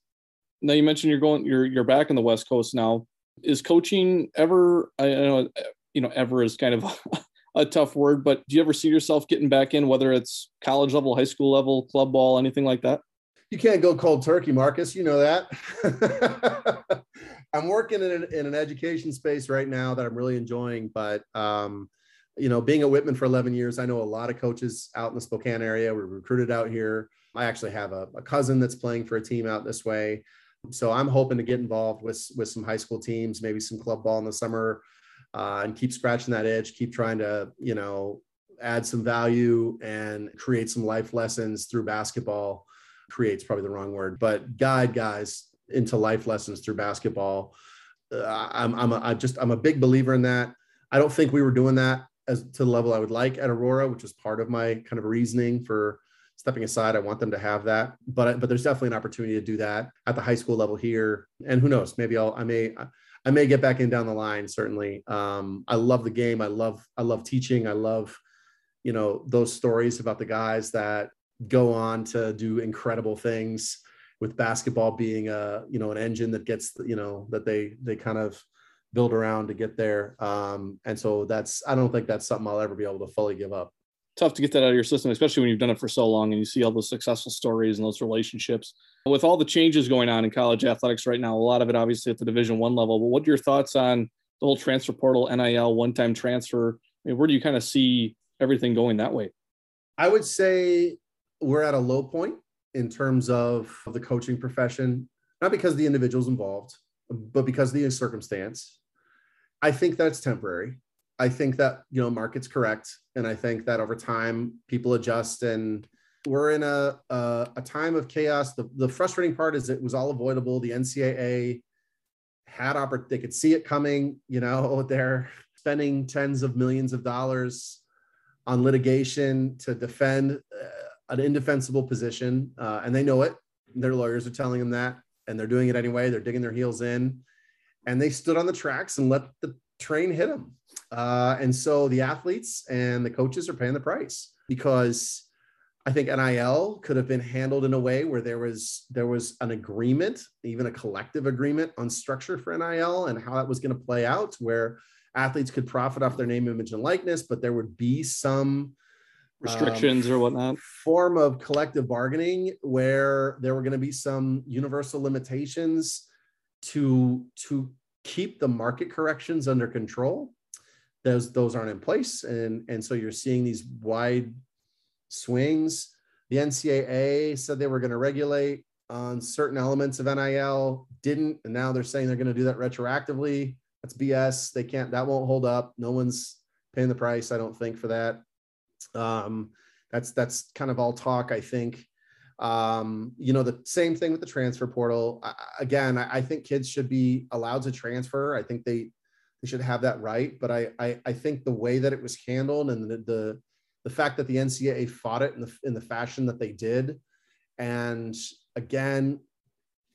Now you mentioned you're going, you're you're back in the West Coast now. Is coaching ever? I know you know ever is kind of a, tough word, but do you ever see yourself getting back in, whether it's college level, high school level, club ball, anything like that? You can't go cold turkey, Marcus. You know that. I'm working in an, in an education space right now that I'm really enjoying, but um, you know, being at Whitman for 11 years, I know a lot of coaches out in the Spokane area. We're recruited out here. I actually have a, a, cousin that's playing for a team out this way. So I'm hoping to get involved with, with some high school teams, maybe some club ball in the summer, uh, and keep scratching that itch, keep trying to, you know, add some value and create some life lessons through basketball. Creates probably the wrong word, but guide guys into life lessons through basketball. Uh, I'm, I'm, a, I just, I'm a big believer in that. I don't think we were doing that as to the level I would like at Aurora, which is part of my kind of reasoning for stepping aside. I want them to have that, but but there's definitely an opportunity to do that at the high school level here. And who knows, maybe I'll I may I may get back in down the line. Certainly, um, I love the game. I love I love teaching. I love you know those stories about the guys that go on to do incredible things with basketball being a you know an engine that gets you know that they they kind of build around to get there. Um, and so that's, I don't think that's something I'll ever be able to fully give up. Tough to get that out of your system, especially when you've done it for so long and you see all those successful stories and those relationships. With all the changes going on in college athletics right now, a lot of it obviously at the Division One level. But what are your thoughts on the whole transfer portal, NIL, one-time transfer? I mean, where do you kind of see everything going that way? I would say we're at a low point in terms of the coaching profession, not because the individuals involved, but because of the circumstance. I think that's temporary. I think that you know market's correct, and I think that over time people adjust, and we're in a a, a time of chaos. The the frustrating part is it was all avoidable. The NCAA had oppor- they could see it coming. You know, they're spending tens of millions of dollars on litigation to defend uh, an indefensible position, uh, and they know it. Their lawyers are telling them that, and they're doing it anyway. They're digging their heels in and they stood on the tracks and let the train hit them. Uh, and so the athletes and the coaches are paying the price because I think NIL could have been handled in a way where there was there was an agreement, even a collective agreement on structure for NIL and how that was going to play out, where athletes could profit off their name, image, and likeness, but there would be some restrictions um, or whatnot form of collective bargaining where there were going to be some universal limitations to to keep the market corrections under control those those aren't in place. And and so you're seeing these wide swings. The ncaa said they were going to regulate on certain elements of nil didn't and now they're saying they're going to do that retroactively. That's bs they can't that won't hold up. No one's paying the price i don't think for that. Um, that's that's kind of all talk, I think. Um, you know, the same thing with the transfer portal. I, again, I, I, think kids should be allowed to transfer. I think they they should have that right. But I I, I think the way that it was handled and the, the the fact that the NCAA fought it in the in the fashion that they did, and again,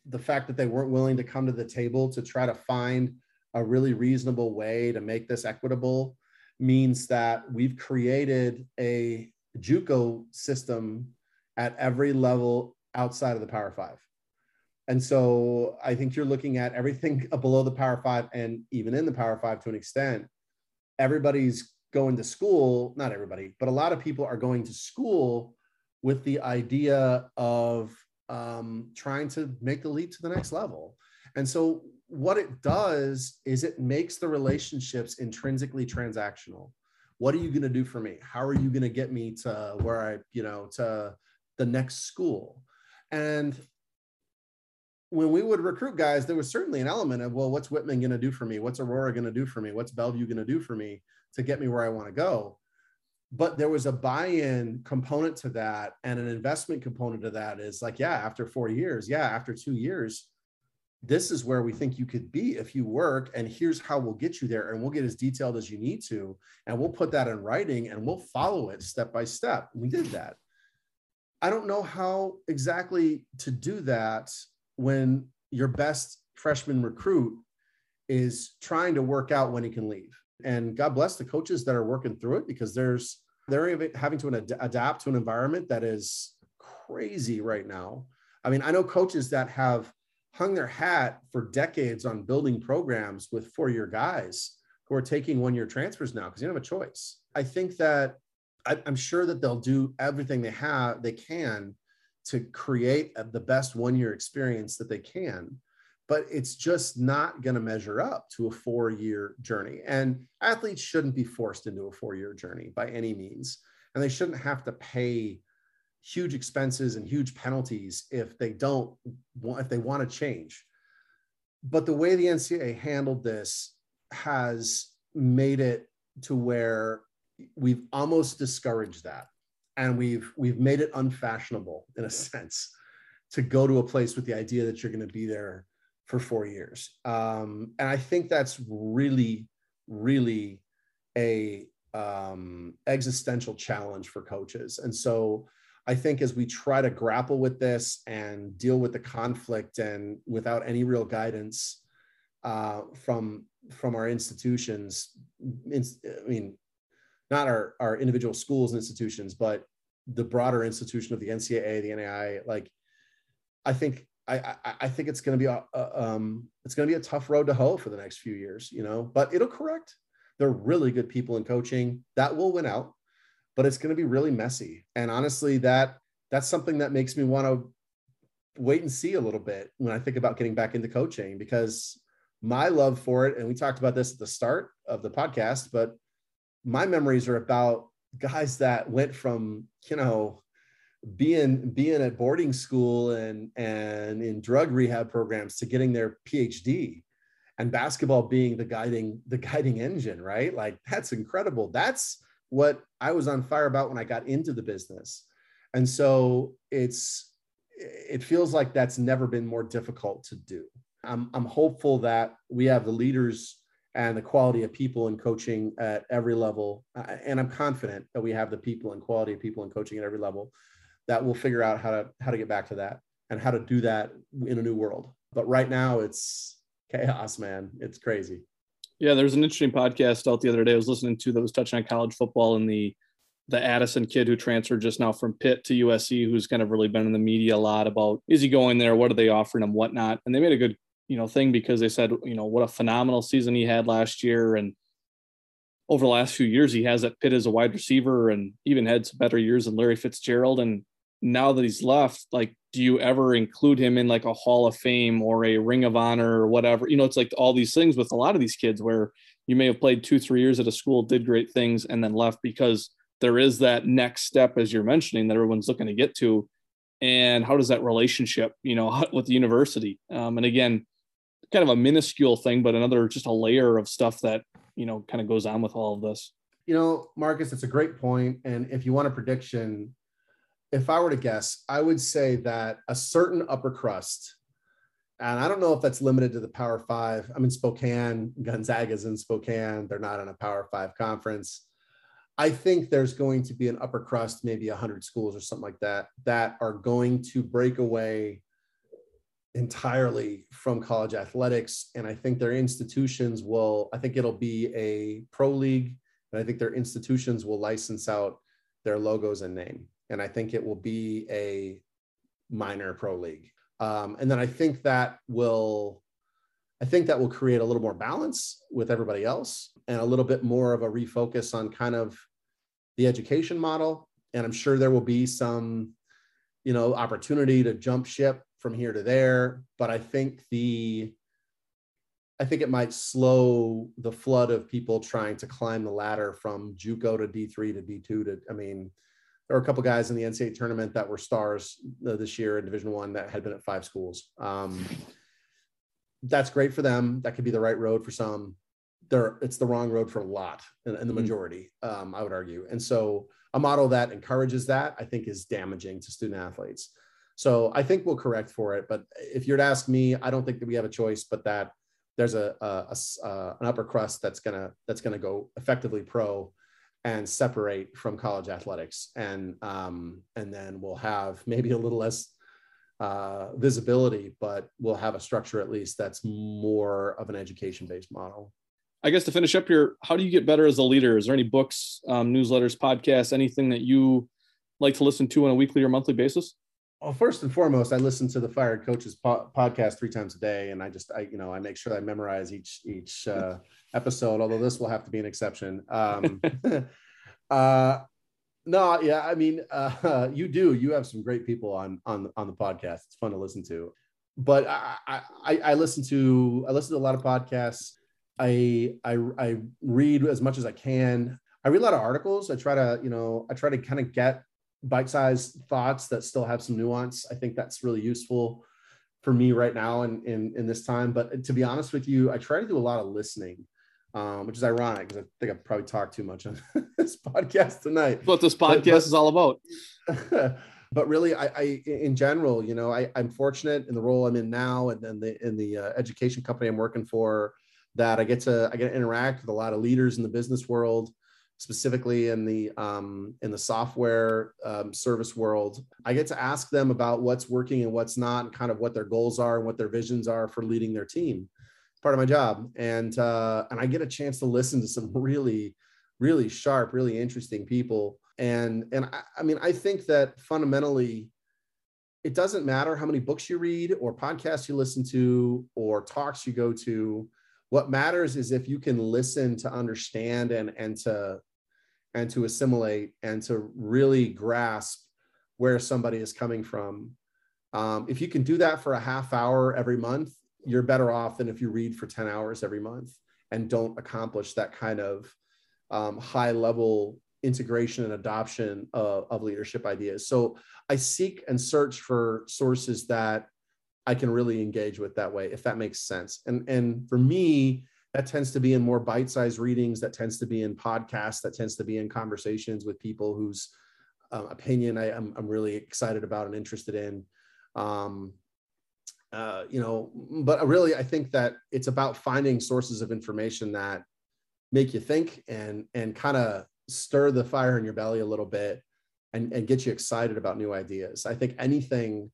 the fact that they weren't willing to come to the table to try to find a really reasonable way to make this equitable means that we've created a JUCO system at every level outside of the Power Five. And so I think you're looking at everything below the Power Five and even in the Power Five to an extent. Everybody's going to school, not everybody, but a lot of people are going to school with the idea of um, trying to make the leap to the next level. And so what it does is it makes the relationships intrinsically transactional. What are you going to do for me? How are you going to get me to where I, you know, to the next school? And when we would recruit guys, there was certainly an element of, well, what's Whitman going to do for me? What's Aurora going to do for me? What's Bellevue going to do for me to get me where I want to go? But there was a buy in component to that and an investment component to that is like, yeah, after four years, yeah, after two years, this is where we think you could be if you work and here's how we'll get you there and we'll get as detailed as you need to and we'll put that in writing and we'll follow it step by step we did that i don't know how exactly to do that when your best freshman recruit is trying to work out when he can leave and god bless the coaches that are working through it because there's they're having to adapt to an environment that is crazy right now i mean i know coaches that have hung their hat for decades on building programs with four year guys who are taking one year transfers now because you don't have a choice. I think that I, am sure that they'll do everything they have, they can to create the best one year experience that they can. But it's just not going to measure up to a four year journey. And athletes shouldn't be forced into a four year journey by any means. And they shouldn't have to pay huge expenses and huge penalties if they don't want if they want to change but the way the ncaa handled this has made it to where we've almost discouraged that. And we've we've made it unfashionable in a sense to go to a place with the idea that you're going to be there for four years. Um, and i think that's really really a um, existential challenge for coaches. And so I think as we try to grapple with this and deal with the conflict and without any real guidance uh, from from our institutions, I mean, not our our individual schools and institutions, but the broader institution of the NCAA, the NAI, like I think I, I, I think it's going to be a, a um, it's going to be a tough road to hoe for the next few years, you know. But it'll correct. They're really good people in coaching that will win out but it's going to be really messy. And honestly, that that's something that makes me want to wait and see a little bit when I think about getting back into coaching because my love for it, and we talked about this at the start of the podcast, but my memories are about guys that went from, you know, being being at boarding school and and in drug rehab programs to getting their PhD and basketball being the guiding the guiding engine, right? Like that's incredible. That's what I was on fire about when I got into the business. And so it's it feels like that's never been more difficult to do. I'm I'm hopeful that we have the leaders and the quality of people in coaching at every level and I'm confident that we have the people and quality of people in coaching at every level that will figure out how to how to get back to that and how to do that in a new world. But right now it's chaos, man. It's crazy. Yeah, there's an interesting podcast out the other day. I was listening to that was touching on college football and the the Addison kid who transferred just now from Pitt to USC, who's kind of really been in the media a lot about is he going there? What are they offering him? Whatnot. And they made a good, you know, thing because they said, you know, what a phenomenal season he had last year. And over the last few years, he has at Pitt as a wide receiver and even had some better years than Larry Fitzgerald. And now that he's left, like, do you ever include him in like a Hall of Fame or a Ring of Honor or whatever? You know, it's like all these things with a lot of these kids where you may have played two, three years at a school, did great things, and then left because there is that next step as you're mentioning that everyone's looking to get to and how does that relationship you know with the university um, and again kind of a minuscule thing but another just a layer of stuff that you know kind of goes on with all of this. You know marcus it's a great point. and if you want a prediction if i were to guess i would say that a certain upper crust and i don't know if that's limited to the power five. I'm in spokane. Gonzaga's in spokane. They're not in a power five conference. I think there's going to be an upper crust, maybe 100 schools or something like that, that are going to break away entirely from college athletics. And I think their institutions will, I think it'll be a pro league. And I think their institutions will license out their logos and name. And I think it will be a minor pro league. Um, and then I think that will, I think that will create a little more balance with everybody else and a little bit more of a refocus on kind of the education model. And I'm sure there will be some, you know, opportunity to jump ship from here to there. But I think the, I think it might slow the flood of people trying to climb the ladder from JUCO to D3 to D2 to, I mean, there were a couple guys in the NCAA tournament that were stars uh, this year in Division One that had been at five schools. Um, that's great for them. That could be the right road for some there it's the wrong road for a lot and, the mm-hmm. majority um, i would argue and so a model that encourages that i think is damaging to student athletes so i think we'll correct for it but if you're to ask me i don't think that we have a choice but that there's a, a, a uh, an upper crust that's gonna that's gonna go effectively pro and separate from college athletics and um, and then we'll have maybe a little less uh, visibility but we'll have a structure at least that's more of an education based model I guess to finish up here, how do you get better as a leader? Is there any books, um, newsletters, podcasts, anything that you like to listen to on a weekly or monthly basis? Well, first and foremost, I listen to the Fired Coaches po- podcast three times a day, and I just, I, you know, I make sure I memorize each each uh, episode. Although this will have to be an exception. Um, uh, no, yeah, I mean, uh, you do. You have some great people on on on the podcast. It's fun to listen to. But I, I, I listen to I listen to a lot of podcasts. I, I I read as much as I can. I read a lot of articles. I try to, you know, I try to kind of get bite-sized thoughts that still have some nuance. I think that's really useful for me right now and in, in, in, this time. But to be honest with you, I try to do a lot of listening, um, which is ironic because I think I've probably talked too much on this podcast tonight. What this podcast but, but, is all about. but really, I, I, in general, you know, I, I'm fortunate in the role I'm in now, and then the in the uh, education company I'm working for that I get to I get to interact with a lot of leaders in the business world, specifically in the um, in the software um, service world. I get to ask them about what's working and what's not, and kind of what their goals are and what their visions are for leading their team. Part of my job, and uh, and I get a chance to listen to some really, really sharp, really interesting people. And and I, I mean, I think that fundamentally it doesn't matter how many books you read or podcasts you listen to or talks you go to what matters is if you can listen to understand and and to and to assimilate and to really grasp where somebody is coming from um, if you can do that for a half hour every month you're better off than if you read for 10 hours every month and don't accomplish that kind of um, high level integration and adoption of, of leadership ideas so i seek and search for sources that I can really engage with that way, if that makes sense. And and for me, that tends to be in more bite-sized readings. That tends to be in podcasts. That tends to be in conversations with people whose uh, opinion I, am really excited about and interested in. Um, uh, you know, but really, I think that it's about finding sources of information that make you think and and kind of stir the fire in your belly a little bit and, and get you excited about new ideas. I think anything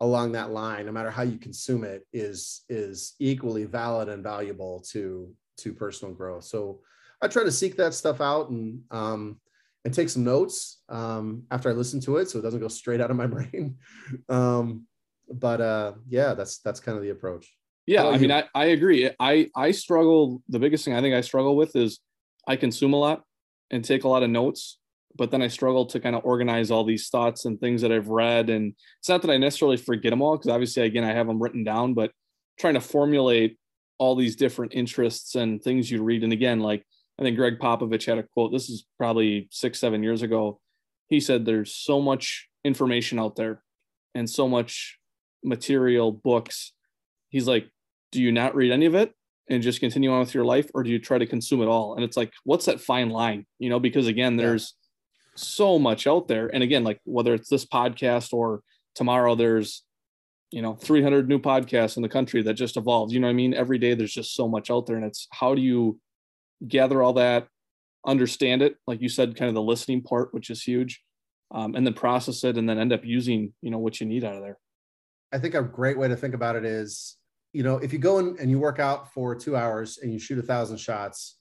along that line, no matter how you consume it, is is equally valid and valuable to to personal growth. So I try to seek that stuff out and um, and take some notes um, after I listen to it, so it doesn't go straight out of my brain. um, but uh, yeah, that's that's kind of the approach. Yeah, I mean, I, I agree. I I struggle. The biggest thing I think I struggle with is I consume a lot and take a lot of notes, but then I struggle to kind of organize all these thoughts and things that I've read. And it's not that I necessarily forget them all, because obviously, again, I have them written down, but trying to formulate all these different interests and things you read. And again, like I think Gregg Popovich had a quote. This is probably six, seven years ago. He said, "There's so much information out there, and so much material, books." He's like, "Do you not read any of it and just continue on with your life, or do you try to consume it all?" And it's like, what's that fine line? You know, because again, there's. So much out there, and again, like whether it's this podcast or tomorrow, there's you know 300 new podcasts in the country that just evolved. You know i mean? Every day there's just so much out there and it's how do you gather all that understand it? Like you said kind of the listening part which is huge um, and then process it and then end up using you know what you need out of there. I think a great way to think about it is you know if you go in and you work out for two hours and you shoot a thousand shots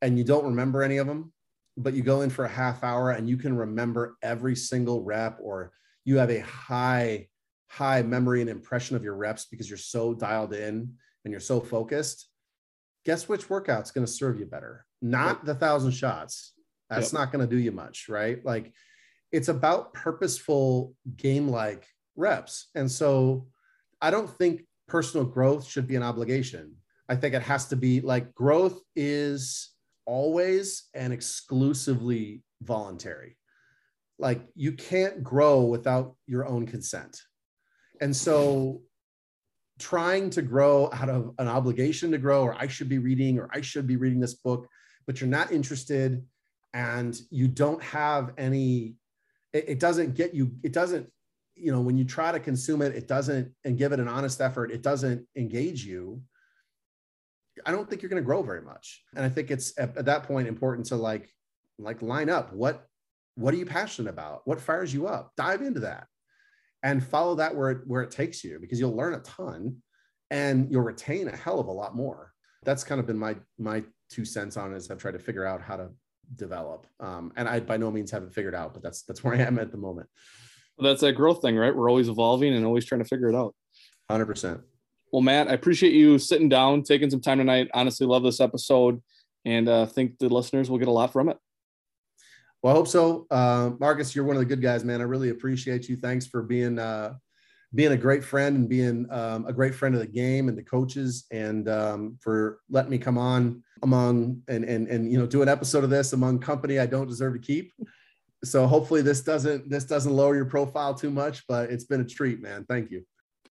and you don't remember any of them but you go in for a half hour and you can remember every single rep or you have a high high memory and impression of your reps because you're so dialed in and you're so focused, guess which workout's going to serve you better? Not the thousand shots. That's yep. not going to do you much, right? Like it's about purposeful game like reps. And so I don't think personal growth should be an obligation. I think it has to be like growth is always and exclusively voluntary. Like you can't grow without your own consent. And so trying to grow out of an obligation to grow, or I should be reading, or I should be reading this book, but you're not interested and you don't have any, it, it doesn't get you, it doesn't, you know, when you try to consume it, it doesn't, and give it an honest effort, it doesn't engage you. I don't think you're going to grow very much. And I think it's at, at that point important to like, like line up what, what are you passionate about? What fires you up? Dive into that and follow that where it, where it takes you because you'll learn a ton and you'll retain a hell of a lot more. That's kind of been my my two cents on it as I've tried to figure out how to develop. Um, and I by no means haven't figured out, but that's that's where I am at the moment. Well, that's that growth thing, right? We're always evolving and always trying to figure it out. Hundred percent. Well, Matt, I appreciate you sitting down, taking some time tonight. Honestly, love this episode, and uh, think the listeners will get a lot from it. Well, I hope so. Uh, Marcus, you're one of the good guys, man. I really appreciate you. Thanks for being uh, being a great friend and being um, a great friend of the game and the coaches, and um, for letting me come on among and and and you know do an episode of this among company I don't deserve to keep. So hopefully this doesn't this doesn't lower your profile too much, but it's been a treat, man. Thank you.